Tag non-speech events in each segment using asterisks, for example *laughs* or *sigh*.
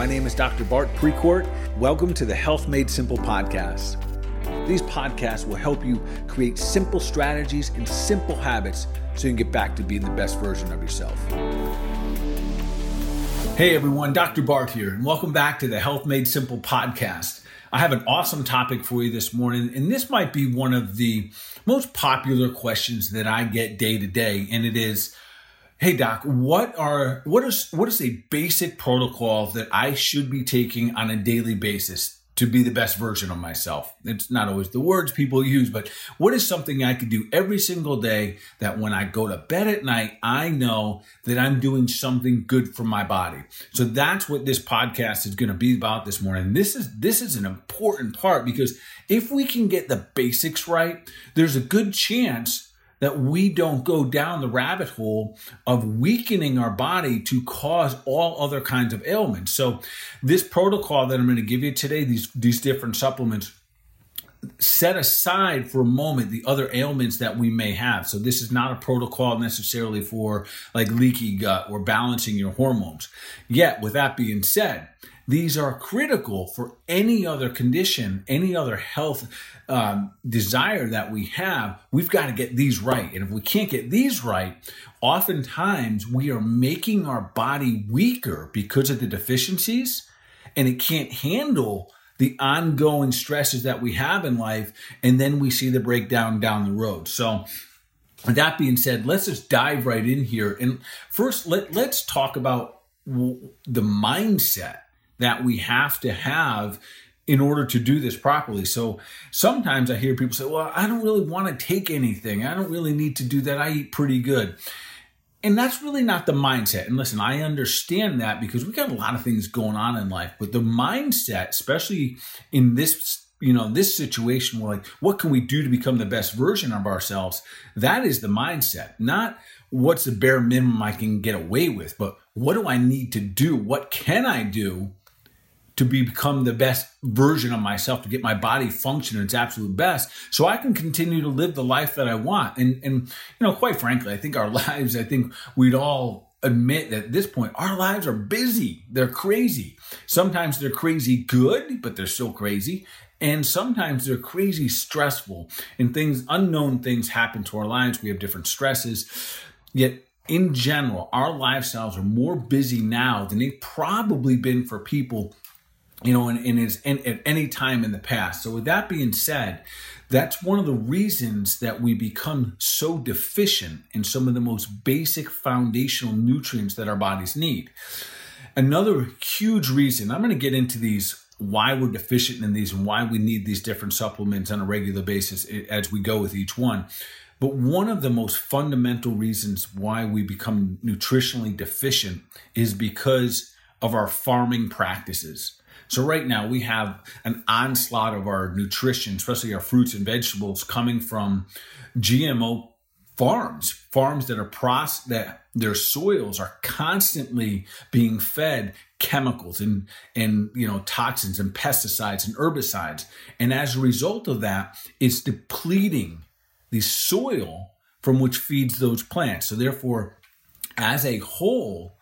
My name is Dr. Bart Precourt. Welcome to the Health Made Simple podcast. These podcasts will help you create simple strategies and simple habits so you can get back to being the best version of yourself. Hey everyone, Dr. Bart here, and welcome back to the Health Made Simple podcast. I have an awesome topic for you this morning, and this might be one of the most popular questions that I get day to day, and it is Hey doc, what are what is what is a basic protocol that I should be taking on a daily basis to be the best version of myself? It's not always the words people use, but what is something I could do every single day that when I go to bed at night, I know that I'm doing something good for my body. So that's what this podcast is going to be about this morning. This is this is an important part because if we can get the basics right, there's a good chance that we don't go down the rabbit hole of weakening our body to cause all other kinds of ailments. So, this protocol that I'm going to give you today, these, these different supplements, set aside for a moment the other ailments that we may have. So, this is not a protocol necessarily for like leaky gut or balancing your hormones. Yet, with that being said, these are critical for any other condition, any other health um, desire that we have. We've got to get these right. And if we can't get these right, oftentimes we are making our body weaker because of the deficiencies and it can't handle the ongoing stresses that we have in life. And then we see the breakdown down the road. So, with that being said, let's just dive right in here. And first, let, let's talk about the mindset that we have to have in order to do this properly. So sometimes I hear people say, well, I don't really want to take anything. I don't really need to do that. I eat pretty good. And that's really not the mindset. And listen, I understand that because we got a lot of things going on in life, but the mindset, especially in this you know this situation where like what can we do to become the best version of ourselves that is the mindset not what's the bare minimum i can get away with but what do i need to do what can i do to be, become the best version of myself, to get my body function at its absolute best, so I can continue to live the life that I want. And and you know, quite frankly, I think our *laughs* lives, I think we'd all admit that at this point, our lives are busy. They're crazy. Sometimes they're crazy good, but they're still crazy. And sometimes they're crazy stressful and things, unknown things happen to our lives. We have different stresses. Yet in general, our lifestyles are more busy now than they've probably been for people you know, and, is and at any time in the past. So with that being said, that's one of the reasons that we become so deficient in some of the most basic foundational nutrients that our bodies need. Another huge reason, I'm going to get into these why we're deficient in these and why we need these different supplements on a regular basis as we go with each one. But one of the most fundamental reasons why we become nutritionally deficient is because of our farming practices. So right now we have an onslaught of our nutrition, especially our fruits and vegetables, coming from GMO farms, farms that are processed, that their soils are constantly being fed chemicals and and you know toxins and pesticides and herbicides, and as a result of that, it's depleting the soil from which feeds those plants. So therefore, as a whole,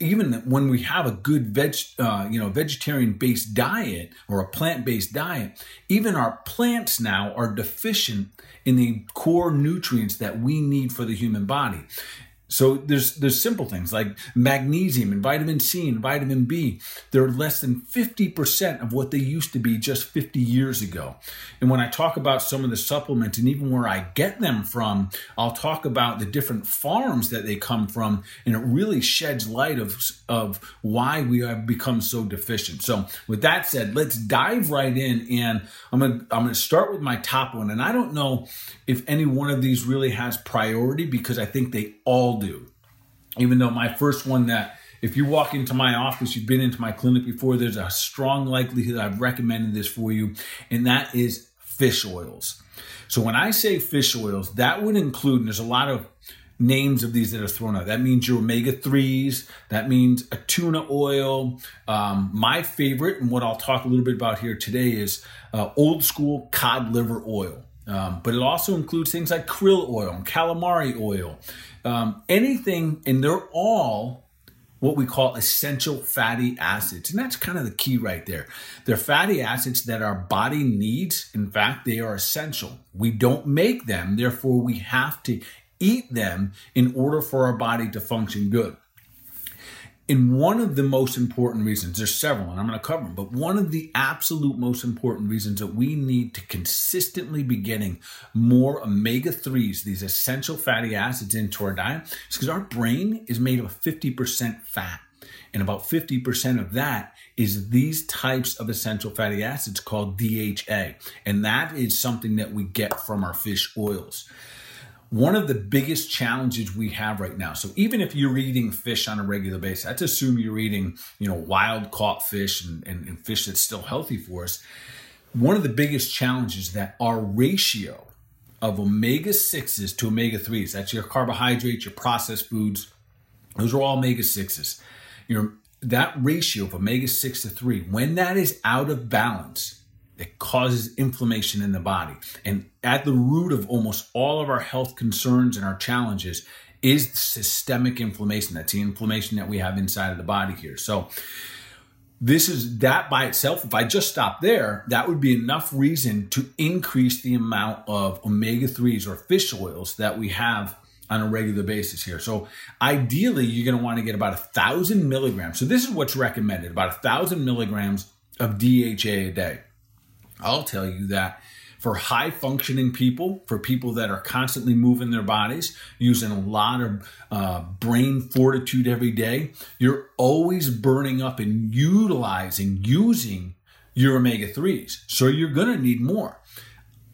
even when we have a good veg, uh, you know, vegetarian based diet or a plant based diet, even our plants now are deficient in the core nutrients that we need for the human body. So there's there's simple things like magnesium and vitamin C and vitamin B. They're less than 50% of what they used to be just 50 years ago. And when I talk about some of the supplements and even where I get them from, I'll talk about the different farms that they come from and it really sheds light of of why we have become so deficient. So with that said, let's dive right in and I'm going I'm going to start with my top one and I don't know if any one of these really has priority because I think they all do. Even though my first one that if you walk into my office, you've been into my clinic before, there's a strong likelihood I've recommended this for you, and that is fish oils. So when I say fish oils, that would include, and there's a lot of names of these that are thrown out. That means your omega 3s, that means a tuna oil. Um, my favorite, and what I'll talk a little bit about here today, is uh, old school cod liver oil. Um, but it also includes things like krill oil and calamari oil, um, anything, and they're all what we call essential fatty acids. And that's kind of the key right there. They're fatty acids that our body needs. In fact, they are essential. We don't make them, therefore, we have to eat them in order for our body to function good. And one of the most important reasons, there's several, and I'm going to cover them, but one of the absolute most important reasons that we need to consistently be getting more omega 3s, these essential fatty acids, into our diet, is because our brain is made of 50% fat. And about 50% of that is these types of essential fatty acids called DHA. And that is something that we get from our fish oils one of the biggest challenges we have right now. So even if you're eating fish on a regular basis, let's assume you're eating, you know, wild caught fish and, and, and fish that's still healthy for us. One of the biggest challenges that our ratio of omega 6s to omega 3s, that's your carbohydrates, your processed foods, those are all omega 6s. Your that ratio of omega 6 to 3, when that is out of balance, it causes inflammation in the body. And at the root of almost all of our health concerns and our challenges is systemic inflammation. That's the inflammation that we have inside of the body here. So, this is that by itself. If I just stop there, that would be enough reason to increase the amount of omega 3s or fish oils that we have on a regular basis here. So ideally, you're going to want to get about a thousand milligrams. So this is what's recommended: about a thousand milligrams of DHA a day. I'll tell you that for high functioning people, for people that are constantly moving their bodies, using a lot of uh, brain fortitude every day, you're always burning up and utilizing, using your omega 3s. So you're going to need more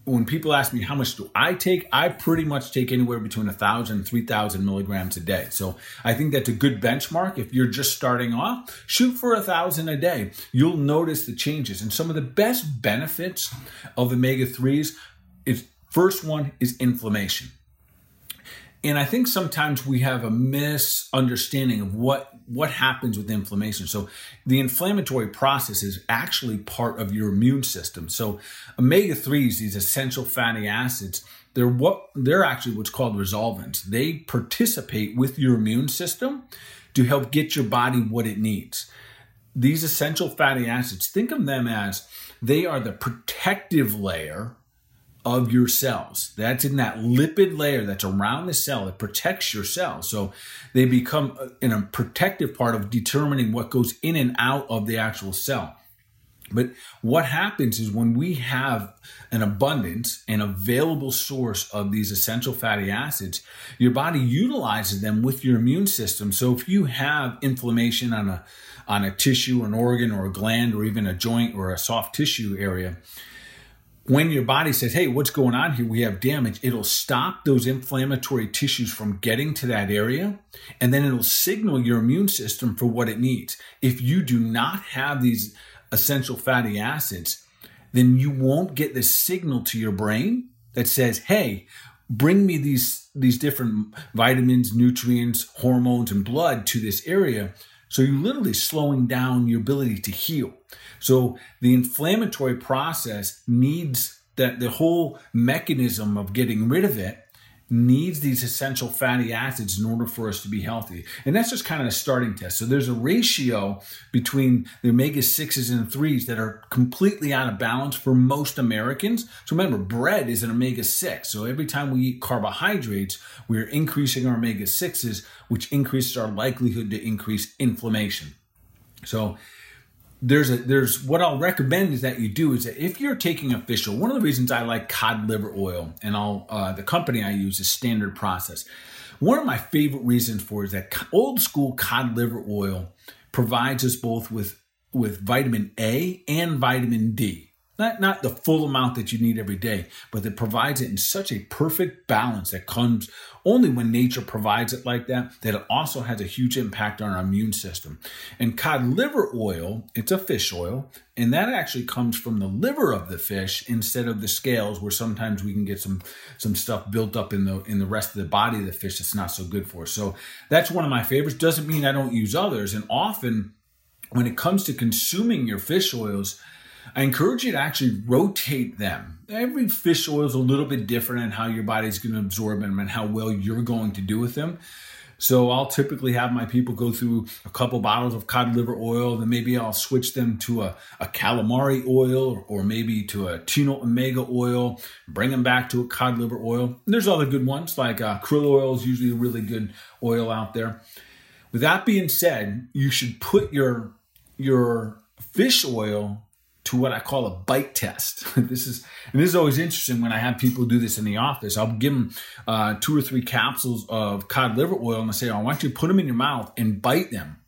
when people ask me how much do I take, I pretty much take anywhere between a thousand and three thousand milligrams a day. So I think that's a good benchmark. If you're just starting off, shoot for a thousand a day. You'll notice the changes. And some of the best benefits of omega threes is first one is inflammation. And I think sometimes we have a misunderstanding of what, what happens with inflammation. So the inflammatory process is actually part of your immune system. So omega-3s, these essential fatty acids, they're what they're actually what's called resolvins. They participate with your immune system to help get your body what it needs. These essential fatty acids, think of them as they are the protective layer of your cells. That's in that lipid layer that's around the cell that protects your cells. So they become uh, in a protective part of determining what goes in and out of the actual cell. But what happens is when we have an abundance and available source of these essential fatty acids, your body utilizes them with your immune system. So if you have inflammation on a on a tissue, an organ, or a gland, or even a joint or a soft tissue area, when your body says, hey, what's going on here? We have damage, it'll stop those inflammatory tissues from getting to that area. And then it'll signal your immune system for what it needs. If you do not have these essential fatty acids, then you won't get the signal to your brain that says, hey, bring me these, these different vitamins, nutrients, hormones, and blood to this area. So you're literally slowing down your ability to heal. So the inflammatory process needs that the whole mechanism of getting rid of it needs these essential fatty acids in order for us to be healthy. And that's just kind of a starting test. So there's a ratio between the omega 6s and 3s that are completely out of balance for most Americans. So remember, bread is an omega 6. So every time we eat carbohydrates, we're increasing our omega 6s, which increases our likelihood to increase inflammation. So there's a there's what I'll recommend is that you do is that if you're taking a fish oil, one of the reasons I like cod liver oil and I'll uh, the company I use is Standard Process. One of my favorite reasons for is that old school cod liver oil provides us both with with vitamin A and vitamin D not not the full amount that you need every day, but it provides it in such a perfect balance that comes only when nature provides it like that, that it also has a huge impact on our immune system. And cod liver oil, it's a fish oil, and that actually comes from the liver of the fish instead of the scales, where sometimes we can get some some stuff built up in the in the rest of the body of the fish that's not so good for us. So that's one of my favorites. Doesn't mean I don't use others, and often when it comes to consuming your fish oils, I encourage you to actually rotate them. Every fish oil is a little bit different in how your body's going to absorb them and how well you're going to do with them. So I'll typically have my people go through a couple bottles of cod liver oil, then maybe I'll switch them to a, a calamari oil or maybe to a tuna omega oil, bring them back to a cod liver oil. And there's other good ones like uh, krill oil is usually a really good oil out there. With that being said, you should put your your fish oil to what I call a bite test. *laughs* this is and this is always interesting when I have people do this in the office. I'll give them uh, two or three capsules of cod liver oil and I say, I want you to put them in your mouth and bite them.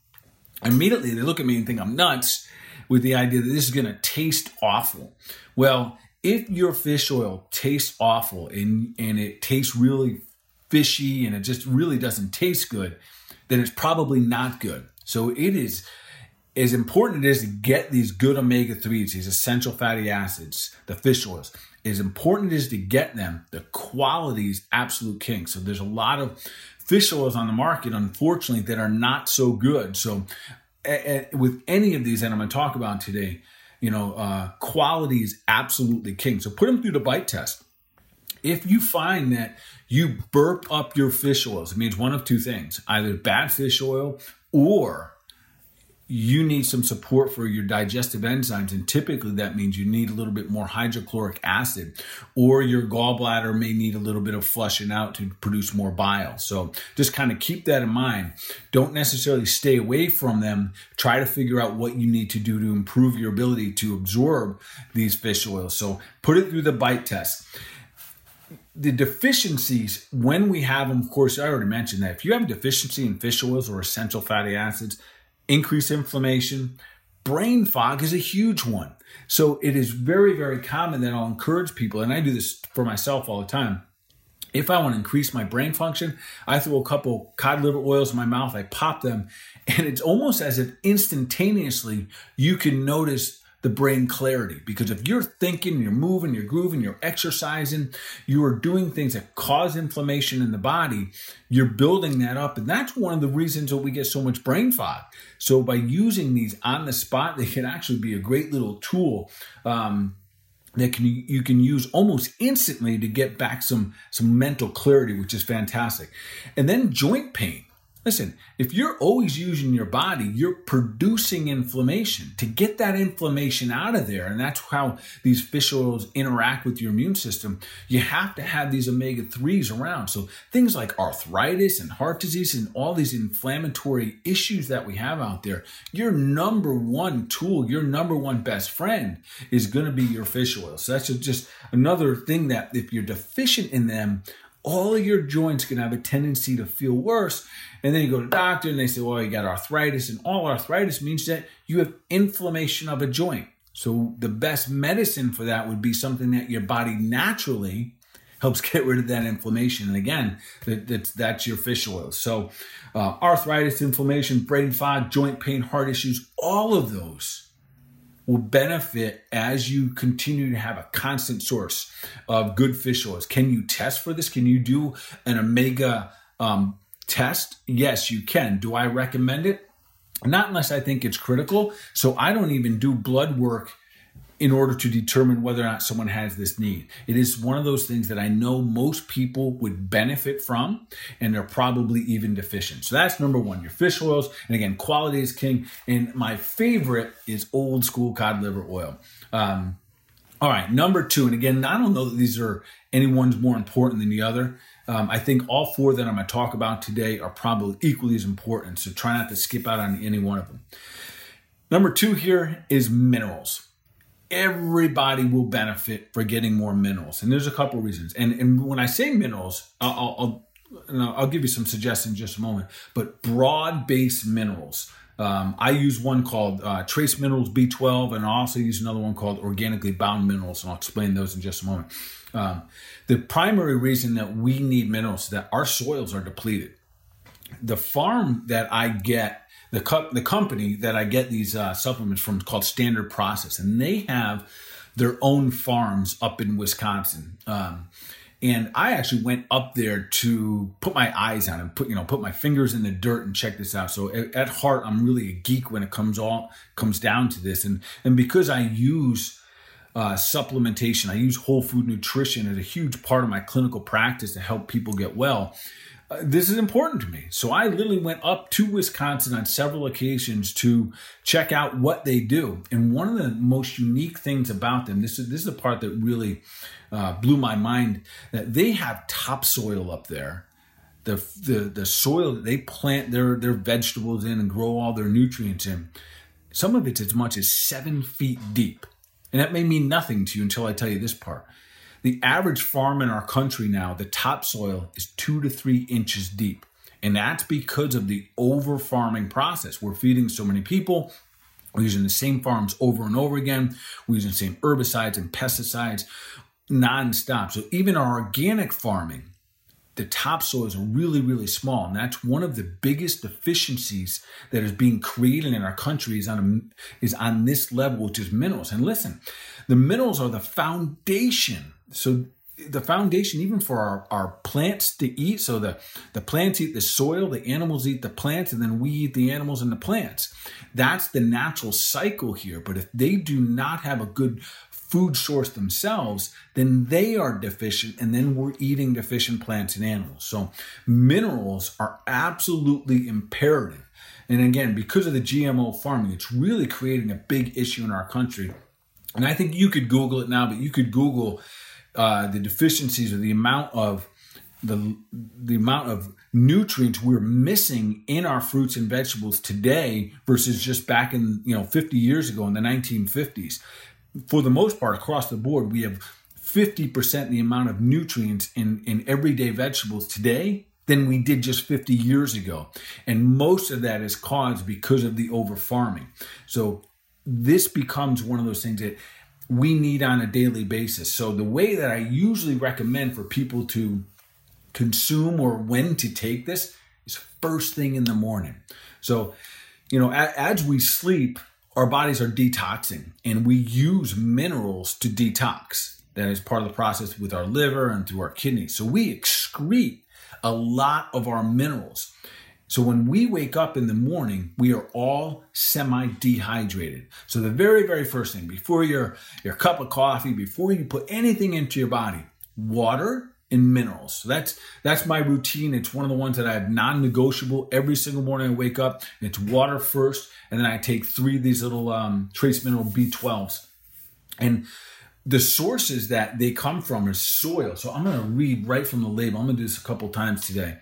Immediately they look at me and think I'm nuts with the idea that this is going to taste awful. Well, if your fish oil tastes awful and and it tastes really fishy and it just really doesn't taste good, then it's probably not good. So it is as important it is to get these good omega 3s, these essential fatty acids, the fish oils, as important it is to get them, the quality is absolute king. So there's a lot of fish oils on the market, unfortunately, that are not so good. So with any of these that I'm going to talk about today, you know, uh, quality is absolutely king. So put them through the bite test. If you find that you burp up your fish oils, it means one of two things either bad fish oil or you need some support for your digestive enzymes. And typically that means you need a little bit more hydrochloric acid, or your gallbladder may need a little bit of flushing out to produce more bile. So just kind of keep that in mind. Don't necessarily stay away from them. Try to figure out what you need to do to improve your ability to absorb these fish oils. So put it through the bite test the deficiencies when we have them of course i already mentioned that if you have a deficiency in fish oils or essential fatty acids increased inflammation. Brain fog is a huge one. So it is very, very common that I'll encourage people, and I do this for myself all the time. If I want to increase my brain function, I throw a couple cod liver oils in my mouth, I pop them, and it's almost as if instantaneously you can notice the brain clarity. Because if you're thinking, you're moving, you're grooving, you're exercising, you are doing things that cause inflammation in the body, you're building that up. And that's one of the reasons that we get so much brain fog. So by using these on the spot, they can actually be a great little tool. Um, that can you can use almost instantly to get back some some mental clarity which is fantastic and then joint pain Listen, if you're always using your body, you're producing inflammation. To get that inflammation out of there, and that's how these fish oils interact with your immune system, you have to have these omega 3s around. So things like arthritis and heart disease and all these inflammatory issues that we have out there, your number one tool, your number one best friend is going to be your fish oil. So that's just another thing that if you're deficient in them, all your joints can have a tendency to feel worse. And then you go to the doctor and they say, well, you got arthritis. And all arthritis means that you have inflammation of a joint. So the best medicine for that would be something that your body naturally helps *laughs* get rid of that inflammation. And again, that, that's, that's your fish oil. So uh, arthritis, inflammation, brain fog, joint pain, heart issues, all of those will benefit as you continue to have a constant source of good fish oils. Can you test for this? Can you do an omega um, test? Yes, you can. Do I recommend it? Not unless I think it's critical. So I don't even do blood work in order to determine whether or not someone has this need. It is one of those things that I know most people would benefit from, and they're probably even deficient. So that's number one, your fish oils. And again, quality is king. And my favorite is old school cod liver oil. Um, all right, number two, and again, I don't know that these are any one's more important than the other. Um, I think all four that I'm going to talk about today are probably equally as important. So try not to skip out on any one of them. Number two here is minerals everybody will benefit for getting more minerals. And there's a couple reasons. And, and when I say minerals, I'll, I'll, I'll give you some suggestions in just a moment, but broad based minerals. Um, I use one called uh, Trace Minerals B12, and I also use another one called Organically Bound Minerals, and I'll explain those in just a moment. Um, the primary reason that we need minerals is that our soils are depleted. The farm that I get the co- the company that I get these uh, supplements from is called Standard Process, and they have their own farms up in Wisconsin. Um, and I actually went up there to put my eyes on it, put you know, put my fingers in the dirt and check this out. So at, at heart, I'm really a geek when it comes all comes down to this, and and because I use uh, supplementation, I use whole food nutrition as a huge part of my clinical practice to help people get well this is important to me. So I literally went up to Wisconsin on several occasions to check out what they do. And one of the most unique things about them, this is this is the part that really uh, blew my mind, that they have topsoil up there. The, the the soil that they plant their their vegetables in and grow all their nutrients in, some of it's as much as seven feet deep. And that may mean nothing to you until I tell you this part. The average farm in our country now, the topsoil is two to three inches deep. And that's because of the over farming process. We're feeding so many people. We're using the same farms over and over again. We're using the same herbicides and pesticides nonstop. So even our organic farming, the topsoils are really, really small. And that's one of the biggest deficiencies that is being created in our country is on, a, is on this level, which is minerals. And listen, the minerals are the foundation so the foundation even for our, our plants to eat so the, the plants eat the soil the animals eat the plants and then we eat the animals and the plants. That's the natural cycle here. But if they do not have a good food source themselves then they are deficient and then we're eating deficient plants and animals. So minerals are absolutely imperative. And again because of the gmo farming it's really creating a big issue in our country. And i think you could google it now but you could google uh, the deficiencies or the amount of the the amount of nutrients we're missing in our fruits and vegetables today versus just back in you know 50 years ago in the 1950s for the most part across the board we have 50% the amount of nutrients in in everyday vegetables today than we did just 50 years ago. And most of that is caused because of the over farming so this becomes one of those things that we need on a daily basis. So the way that I usually recommend for people to consume or when to take this is first thing in the morning. So, you know, as we sleep, our bodies are detoxing and we use minerals to detox. That is part of the process with our liver and through our kidneys. So we excrete a lot of our minerals. So when we wake up in the morning, we are all semi dehydrated. So the very, very first thing before your, your cup of coffee, before you put anything into your body, water and minerals. So that's that's my routine. It's one of the ones that I have non-negotiable every single morning I wake up. It's water first, and then I take three of these little um, trace mineral B12s. And the sources that they come from is soil. So I'm going to read right from the label. I'm going to do this a couple times today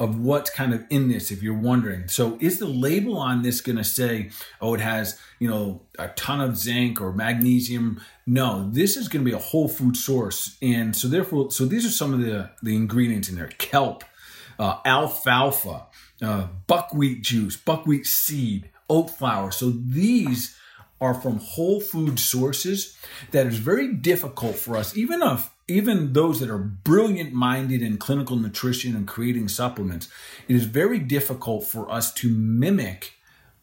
of what's kind of in this if you're wondering. So is the label on this going to say, oh, it has, you know, a ton of zinc or magnesium? No, this is going to be a whole food source. And so therefore, so these are some of the, the ingredients in there. Kelp, uh, alfalfa, uh, buckwheat juice, buckwheat seed, oat flour. So these are from whole food sources that is very difficult for us, even if even those that are brilliant minded in clinical nutrition and creating supplements, it is very difficult for us to mimic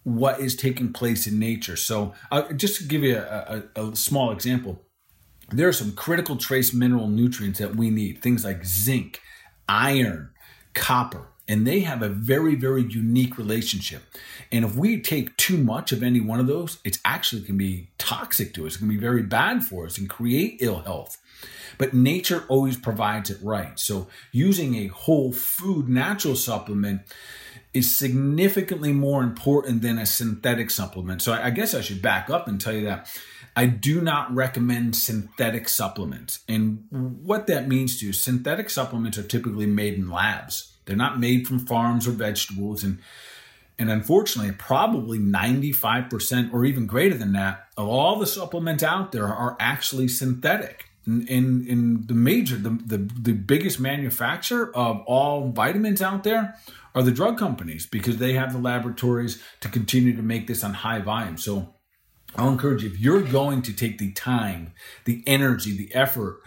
what is taking place in nature. So, uh, just to give you a, a, a small example, there are some critical trace mineral nutrients that we need, things like zinc, iron, copper, and they have a very, very unique relationship. And if we take too much of any one of those, it's actually can be toxic to us, it can be very bad for us and create ill health. But nature always provides it right. So using a whole food natural supplement is significantly more important than a synthetic supplement. So I guess I should back up and tell you that I do not recommend synthetic supplements. And what that means to you, synthetic supplements are typically made in labs. They're not made from farms or vegetables and and unfortunately, probably 95% or even greater than that of all the supplements out there are actually synthetic. In in the major the, the the biggest manufacturer of all vitamins out there are the drug companies because they have the laboratories to continue to make this on high volume. So i'll encourage you if you're going to take the time the energy the effort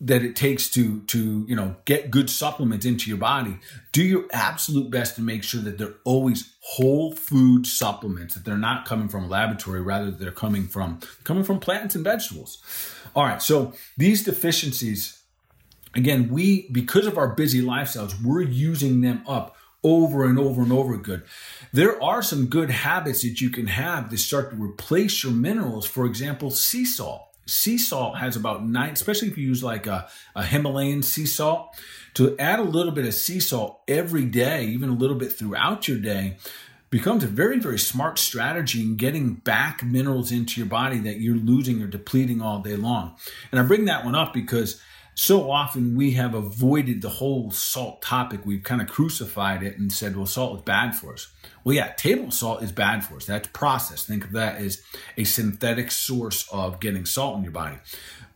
that it takes to to you know get good supplements into your body do your absolute best to make sure that they're always whole food supplements that they're not coming from a laboratory rather they're coming from coming from plants and vegetables. All right so these deficiencies again we because of our busy lifestyles we're using them up over and over and over good there are some good habits that you can have to start to replace your minerals for example sea salt sea salt has about nine, especially if you use like a, a Himalayan sea salt, to add a little bit of sea salt every day, even a little bit throughout your day, becomes a very, very smart strategy in getting back minerals into your body that you're losing or depleting all day long. And I bring that one up because so often we have avoided the whole salt topic. We've kind of crucified it and said, well, salt is bad for us. Well, yeah, table salt is bad for us. That's processed. Think of that as a synthetic source of getting salt in your body.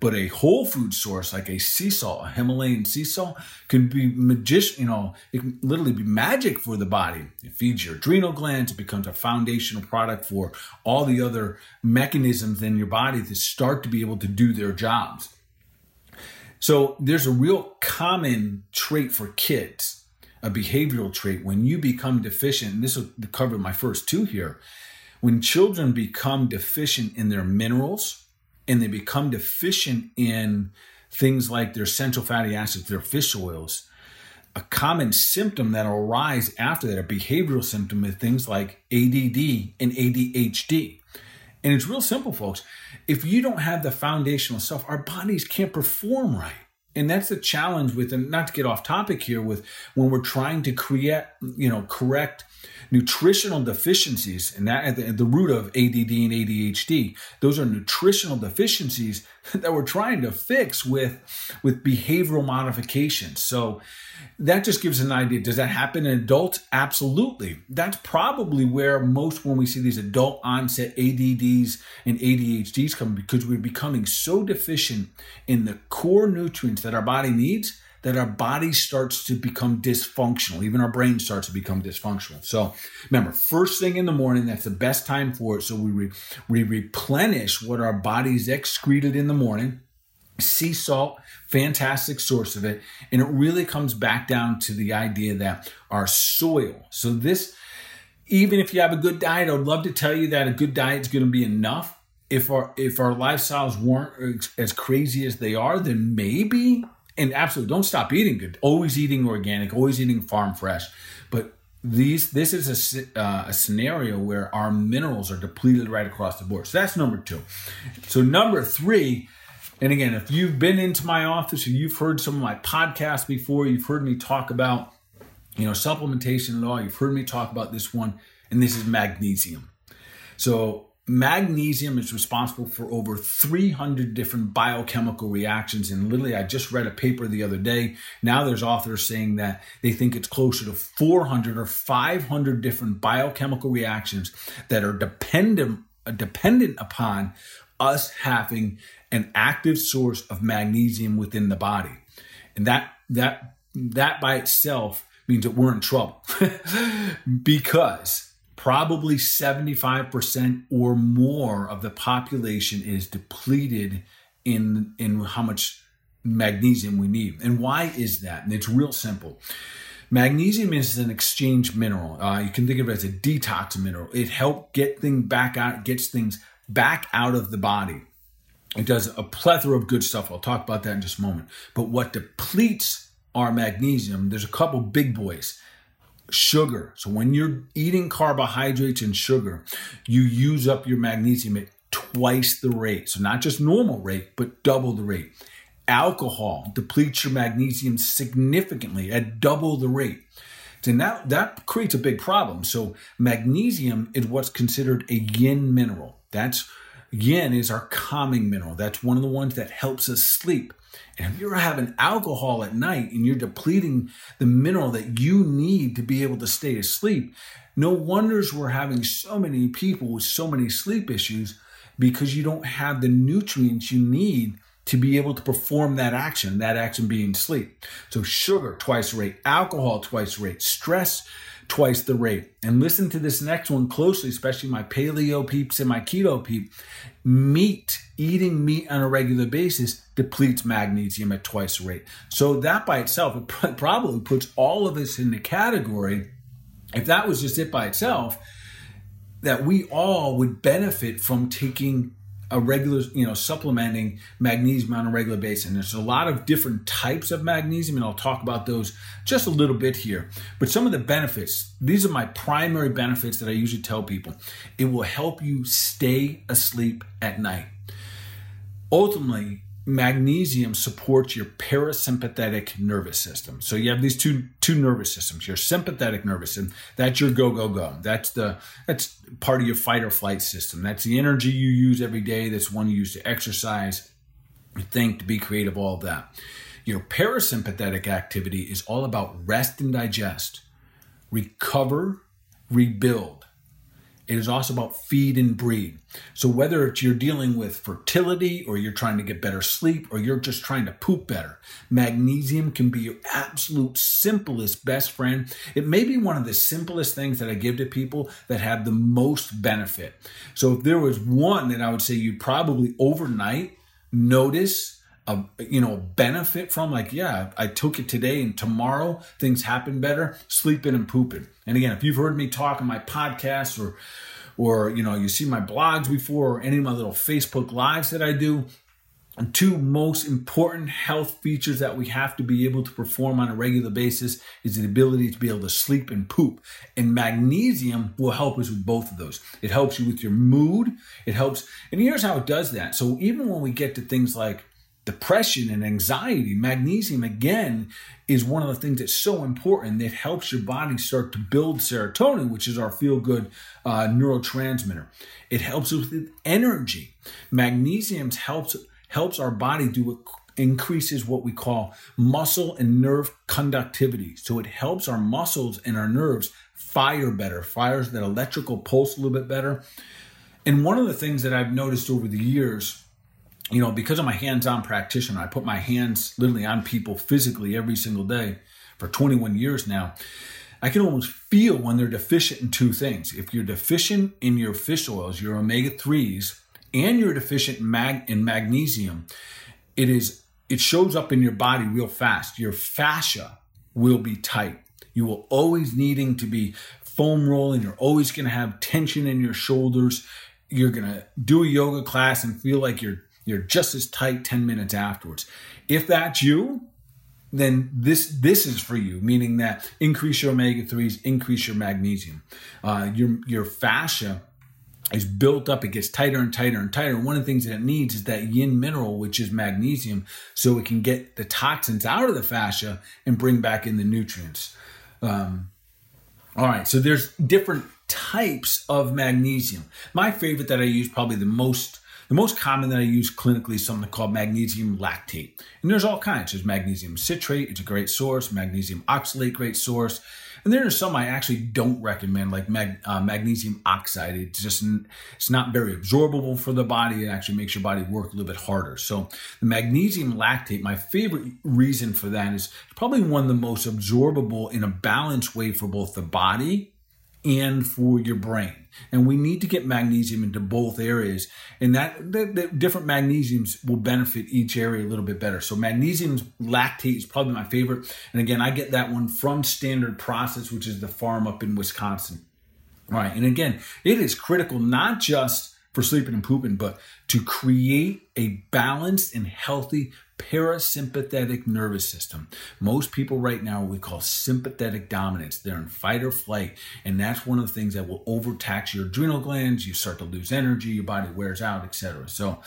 But a whole food source like a sea salt, a Himalayan sea salt, can be magic, you know, it can literally be magic for the body. It feeds your adrenal glands, it becomes a foundational product for all the other mechanisms in your body to start to be able to do their jobs. So there's a real common trait for kids, a behavioral trait. When you become deficient, and this will cover my first two here, when children become deficient in their minerals and they become deficient in things like their essential fatty acids, their fish oils, a common symptom that'll arise after that, a behavioral symptom is things like ADD and ADHD. And it's real simple, folks. If you don't have the foundational stuff, our bodies can't perform right. And that's the challenge with, and not to get off topic here, with when we're trying to create, you know, correct nutritional deficiencies, and that at the, at the root of ADD and ADHD, those are nutritional deficiencies *laughs* that we're trying to fix with with behavioral modifications. So that just gives an idea. Does that happen in adults? Absolutely. That's probably where most when we see these adult onset ADDs and ADHDs come because we're becoming so deficient in the core nutrients that our body needs that our body starts to become dysfunctional. Even our brain starts to become dysfunctional. So remember, first thing in the morning, that's the best time for it. So we, re- we replenish what our bodies excreted in the morning. Sea salt, fantastic source of it. And it really comes back down to the idea that our soil, so this, even if you have a good diet, I would love to tell you that a good diet is going to be enough. If our if our lifestyles weren't uh, as crazy as they are, then maybe and absolutely don't stop eating good. Always eating organic, always eating farm fresh. But these this is a, uh, a scenario where our minerals are depleted right across the board. So that's number two. So number three, and again, if you've been into my office or you've heard some of my podcasts before, you've heard me talk about you know supplementation at all. You've heard me talk about this one, and this is magnesium. So Magnesium is responsible for over 300 different biochemical reactions. And literally, I just read a paper the other day. Now there's authors saying that they think it's closer to 400 or 500 different biochemical reactions that are dependent, uh, dependent upon us having an active source of magnesium within the body. And that, that, that by itself means that we're in trouble *laughs* because probably 75% or more of the population is depleted in in how much magnesium we need. And why is that? And it's real simple. Magnesium is an exchange mineral. Uh, you can think of it as a detox mineral. It helps get things back out, gets things back out of the body. It does a plethora of good stuff. I'll talk about that in just a moment. But what depletes our magnesium, there's a couple big boys sugar. So when you're eating carbohydrates and sugar, you use up your magnesium at twice the rate. So not just normal rate, but double the rate. Alcohol depletes your magnesium significantly at double the rate. And that, that creates a big problem. So magnesium is what's considered a yin mineral. That's yin is our calming mineral. That's one of the ones that helps us sleep. And if you're having alcohol at night and you're depleting the mineral that you need to be able to stay asleep, no wonders we're having so many people with so many sleep issues because you don't have the nutrients you need to be able to perform that action, that action being sleep. So sugar twice rate, alcohol twice rate, stress twice the rate. And listen to this next one closely, especially my paleo peeps and my keto peep. Meat, eating meat on a regular basis depletes magnesium at twice the rate. So that by itself, it probably puts all of us in the category. If that was just it by itself, that we all would benefit from taking a regular, you know, supplementing magnesium on a regular basis. And there's a lot of different types of magnesium, and I'll talk about those just a little bit here. But some of the benefits, these are my primary benefits that I usually tell people. It will help you stay asleep at night. ultimately, magnesium supports your parasympathetic nervous system. So you have these two two nervous systems. Your sympathetic nervous system, that's your go go go. That's the that's part of your fight or flight system. That's the energy you use every day. That's one you use to exercise, think, to be creative, all that. Your parasympathetic activity is all about rest and digest, recover, rebuild. It is also about feed and breed. So whether it's you're dealing with fertility or you're trying to get better sleep or you're just trying to poop better, magnesium can be your absolute simplest best friend. It may be one of the simplest things that I give to people that have the most benefit. So if there was one that I would say you'd probably overnight notice a you know benefit from like yeah i took it today and tomorrow things happen better sleeping and pooping and again if you've heard me talk on my podcast or or you know you see my blogs before or any of my little facebook lives that i do and two most important health features that we have to be able to perform on a regular basis is the ability to be able to sleep and poop. And magnesium will help us with both of those. It helps you with your mood. It helps, and here's how it does that. So even when we get to things like depression and anxiety. Magnesium, again, is one of the things that's so important that helps your body start to build serotonin, which is our feel good uh, neurotransmitter. It helps with energy. Magnesium helps, helps our body do what increases what we call muscle and nerve conductivity. So it helps our muscles and our nerves fire better, fires that electrical pulse a little bit better. And one of the things that I've noticed over the years you know, because I'm a hands on practitioner, I put my hands literally on people physically every single day for 21 years now. I can almost feel when they're deficient in two things. If you're deficient in your fish oils, your omega 3s, and you're deficient in, mag- in magnesium, it is it shows up in your body real fast. Your fascia will be tight. You will always needing to be foam rolling. You're always going to have tension in your shoulders. You're going to do a yoga class and feel like you're you're just as tight 10 minutes afterwards. If that's you, then this this is for you, meaning that increase your omega 3s, increase your magnesium. Uh, your, your fascia is built up, it gets tighter and tighter and tighter. One of the things that it needs is that yin mineral, which is magnesium, so it can get the toxins out of the fascia and bring back in the nutrients. Um, all right, so there's different types of magnesium. My favorite that I use, probably the most the most common that I use clinically is something called magnesium lactate. And there's all kinds. There's magnesium citrate, it's a great source, magnesium oxalate, great source. And then there's some I actually don't recommend, like mag, uh, magnesium oxide. It's just it's not very absorbable for the body. It actually makes your body work a little bit harder. So the magnesium lactate, my favorite reason for that is probably one of the most absorbable in a balanced way for both the body and for your brain. And we need to get magnesium into both areas. And that, that, different magnesiums will benefit each area a little bit better. So magnesium lactate is probably my favorite. And again, I get that one from Standard Process, which is the farm up in Wisconsin. All right. And again, it is critical not just for sleeping and pooping, but to create a balanced and healthy parasympathetic nervous system. Most people right now we call sympathetic dominance. They're in fight or flight, and that's one of the things that will overtax your adrenal glands. You start to lose energy, your body wears out, etc. So,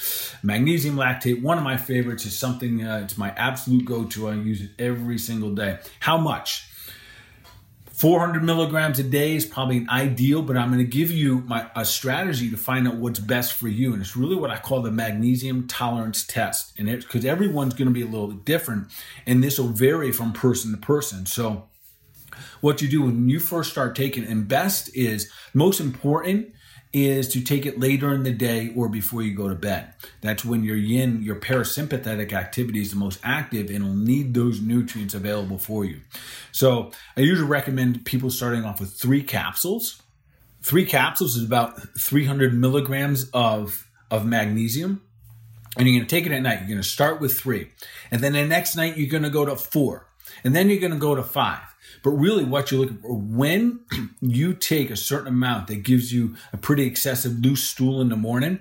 magnesium lactate, one of my favorites, is something. Uh, it's my absolute go-to. I use it every single day. How much? 400 milligrams a day is probably an ideal, but I'm going to give you my a strategy to find out what's best for you, and it's really what I call the magnesium tolerance test. And it's because everyone's going to be a little different, and this will vary from person to person. So, what you do when you first start taking, and best is most important is to take it later in the day or before you go to bed. That's when your yin, your parasympathetic activity is the most active and will need those nutrients available for you. So I usually recommend people starting off with three capsules. Three capsules is about 300 milligrams of, of magnesium. And you're going to take it at night. You're going to start with three. And then the next night, you're going to go to four. And then you're going to go to five. But really, what you're looking for when *clears throat* you take a certain amount that gives you a pretty excessive loose stool in the morning,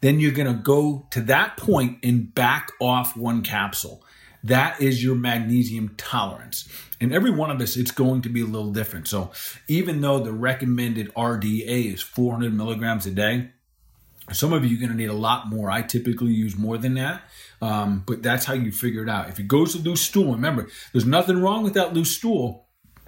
then you're going to go to that point and back off one capsule. That is your magnesium tolerance. And every one of us, it's going to be a little different. So even though the recommended RDA is 400 milligrams a day, Some of you are going to need a lot more. I typically use more than that, um, but that's how you figure it out. If it goes to loose stool, remember, there's nothing wrong with that loose stool.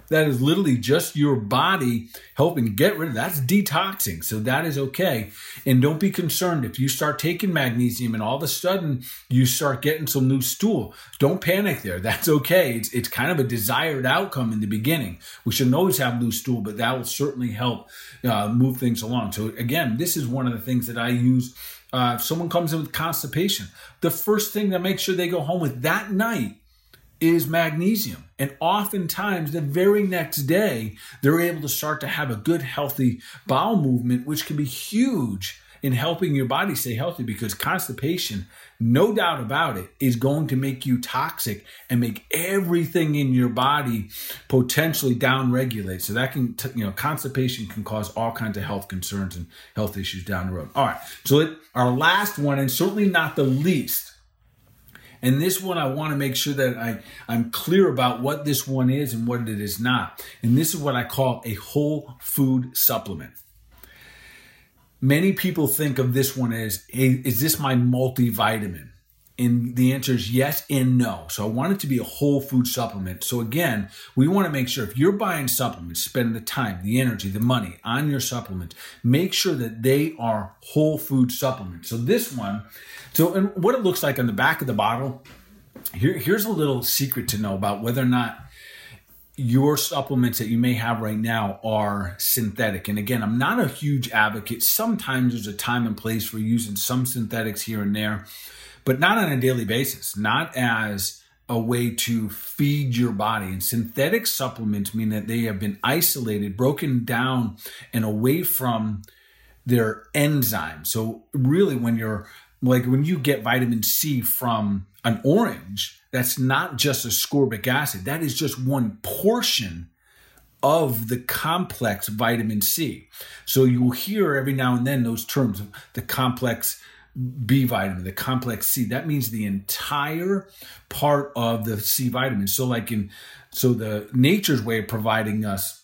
That is literally just your body helping get rid of that's detoxing so that is okay. And don't be concerned if you start taking magnesium and all of a sudden you start getting some loose stool don't panic there that's okay. It's, it's kind of a desired outcome in the beginning. We shouldn't always have loose stool but that will certainly help uh, move things along. So again this is one of the things that i use uh, if someone comes in with constipation the first thing that make sure they go home with that night is magnesium. And oftentimes, the very next day, they're able to start to have a good, healthy bowel movement, which can be huge in helping your body stay healthy because constipation, no doubt about it, is going to make you toxic and make everything in your body potentially downregulate. So that can, you know, constipation can cause all kinds of health concerns and health issues down the road. All right. So our last one, and certainly not the least, and this one, I want to make sure that I, I'm clear about what this one is and what it is not. And this is what I call a whole food supplement. Many people think of this one as is this my multivitamin? And the answer is yes and no. So I want it to be a whole food supplement. So again, we want to make sure if you're buying supplements, spending the time, the energy, the money on your supplements, make sure that they are whole food supplements. So this one, so and what it looks like on the back of the bottle, here, here's a little secret to know about whether or not your supplements that you may have right now are synthetic. And again, I'm not a huge advocate. Sometimes there's a time and place for using some synthetics here and there but not on a daily basis, not as a way to feed your body. And synthetic supplements mean that they have been isolated, broken down, and away from their enzymes. So, really, when you're like when you get vitamin C from an orange, that's not just ascorbic acid, that is just one portion of the complex vitamin C. So, you'll hear every now and then those terms, the complex B vitamin, the complex C. That means the entire part of the C vitamin. So, like in, so the nature's way of providing us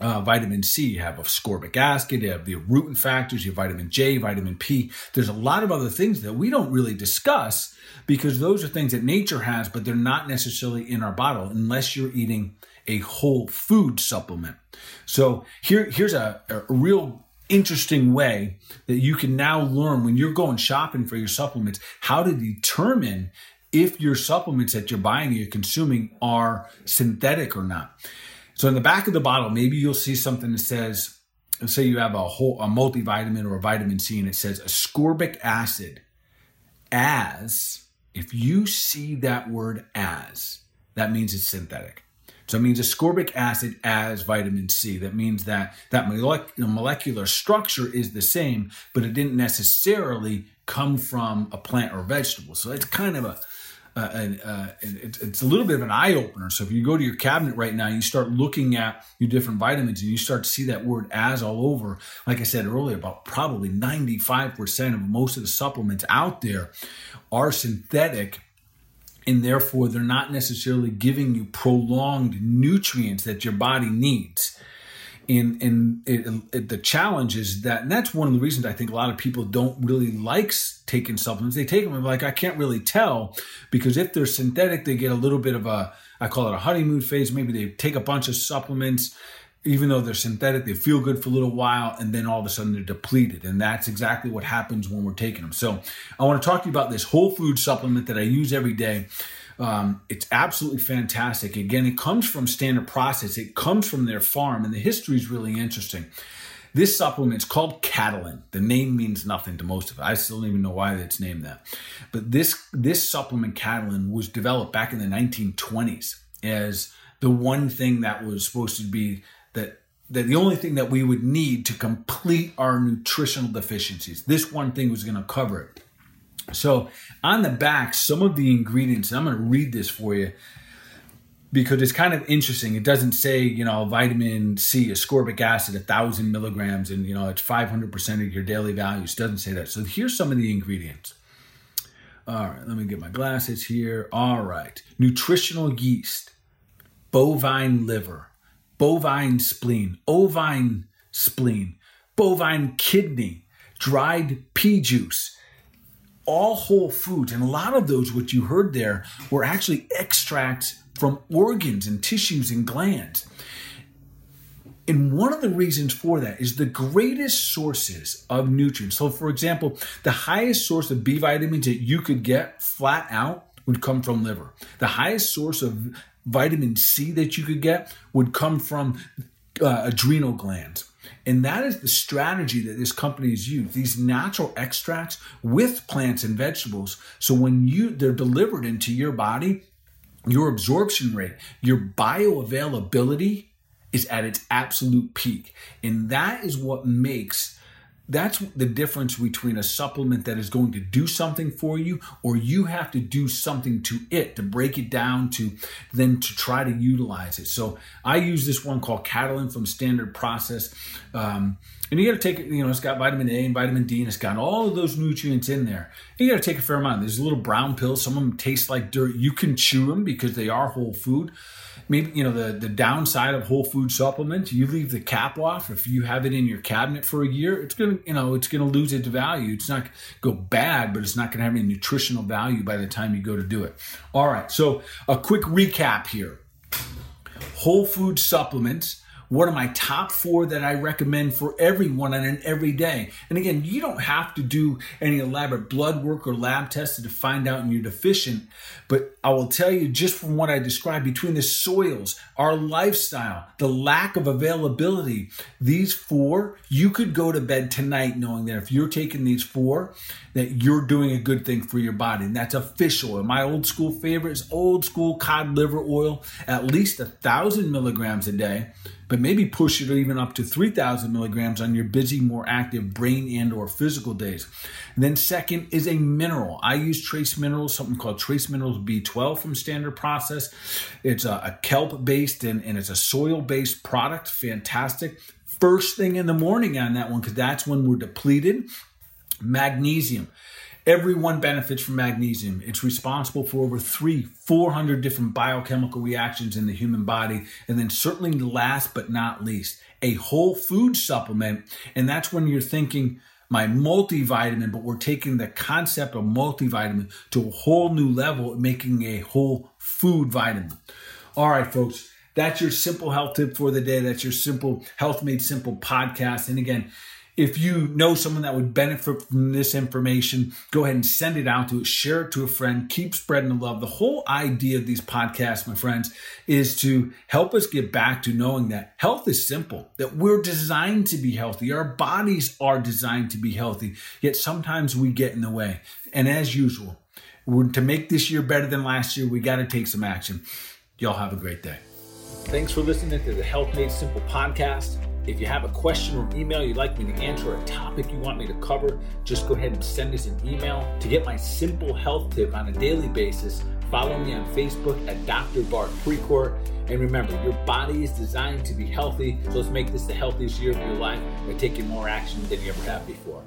uh, vitamin C, you have ascorbic acid, you have the rutin factors, you have vitamin J, vitamin P. There's a lot of other things that we don't really discuss because those are things that nature has, but they're not necessarily in our bottle unless you're eating a whole food supplement. So here, here's a, a real interesting way that you can now learn when you're going shopping for your supplements how to determine if your supplements that you're buying or you're consuming are synthetic or not. So in the back of the bottle, maybe you'll see something that says, let's say you have a whole a multivitamin or a vitamin C and it says ascorbic acid as if you see that word as, that means it's synthetic. So it means ascorbic acid as vitamin C. That means that that molecular structure is the same, but it didn't necessarily come from a plant or vegetable. So it's kind of a, Uh, uh, it's a little bit of an eye opener. So if you go to your cabinet right now, you start looking at your different vitamins and you start to see that word as all over. Like I said earlier, about probably 95% of most of the supplements out there are synthetic and therefore they're not necessarily giving you prolonged nutrients that your body needs. And, and it, it, the challenge is that, and that's one of the reasons I think a lot of people don't really like taking supplements. They take them like, I can't really tell because if they're synthetic, they get a little bit of a, I call it a honeymoon phase. Maybe they take a bunch of supplements even though they're synthetic, they feel good for a little while and then all of a sudden they're depleted. And that's exactly what happens when we're taking them. So I want to talk to you about this whole food supplement that I use every day. Um, it's absolutely fantastic. Again, it comes from Standard Process, it comes from their farm, and the history is really interesting. This supplement is called Catalyn. The name means nothing to most of it. I still don't even know why it's named that. But this this supplement Catalyn was developed back in the 1920s as the one thing that was supposed to be that that the only thing that we would need to complete our nutritional deficiencies. This one thing was going to cover it. So on the back, some of the ingredients, I'm going to read this for you because it's kind of interesting. It doesn't say, you know, vitamin C, ascorbic acid, a thousand milligrams, and you know, it's 500% of your daily values. It doesn't say that. So here's some of the ingredients. All right, let me get my glasses here. All right, nutritional yeast, bovine liver, bovine spleen, ovine spleen, bovine kidney, dried pea juice, all whole foods. And a lot of those, what you heard there, were actually extracts from organs and tissues and glands. And one of the reasons for that is the greatest sources of nutrients. So, for example, the highest source of B vitamins that you could get flat out would come from liver. The highest source of vitamin C that you could get would come from uh, adrenal glands. And that is the strategy that this company has used. These natural extracts with plants and vegetables. So when you they're delivered into your body, your absorption rate, your bioavailability is at its absolute peak. And that is what makes that's the difference between a supplement that is going to do something for you or you have to do something to it to break it down to then to try to utilize it. So i use this one called catalyn from standard process um, and you got to take it you know it's got vitamin a and vitamin d and it's got all of those nutrients in there. And you got to take a fair amount. There's little brown pills. Some of them taste like dirt. You can chew them because they are whole food maybe you know the the downside of whole food supplements you leave the cap off. If you have it in your cabinet for a year it's gonna you know it's gonna lose its value. It's not go bad but it's not gonna have any nutritional value by the time you go to do it. All right so a quick recap here. Whole food supplements what are my top four that I recommend for everyone on an everyday? And again, you don't have to do any elaborate blood work or lab tests to find out you're deficient. But I will tell you just from what I described between the soils, our lifestyle, the lack of availability, these four, you could go to bed tonight knowing that if you're taking these four, that you're doing a good thing for your body. And that's official. And my old school favorite is old school cod liver oil, at least a thousand milligrams a day but maybe push it even up to 3000 milligrams on your busy more active brain and or physical days. And then second is a mineral. I use trace minerals something called trace minerals b12 from standard process. It's a, a kelp based and, and it's a soil based product. Fantastic. First thing in the morning on that one because that's when we're depleted. Magnesium Everyone benefits from magnesium. It's responsible for over three, 400 different biochemical reactions in the human body. And then, certainly, last but not least, a whole food supplement. And that's when you're thinking, my multivitamin, but we're taking the concept of multivitamin to a whole new level, making a whole food vitamin. All right, folks, that's your simple health tip for the day. That's your simple health made simple podcast. And again, if you know someone that would benefit from this information, go ahead and send it out to it, share it to a friend, keep spreading the love. The whole idea of these podcasts, my friends, is to help us get back to knowing that health is simple, that we're designed to be healthy. Our bodies are designed to be healthy, yet sometimes we get in the way. And as usual, to make this year better than last year, we got to take some action. Y'all have a great day. Thanks for listening to the Health Made Simple podcast. If you have a question or email you'd like me to answer, a topic you want me to cover, just go ahead and send us an email. To get my simple health tip on a daily basis, follow me on Facebook at Dr. Bart Precourt. And remember, your body is designed to be healthy, so let's make this the healthiest year of your life by taking more action than you ever have before.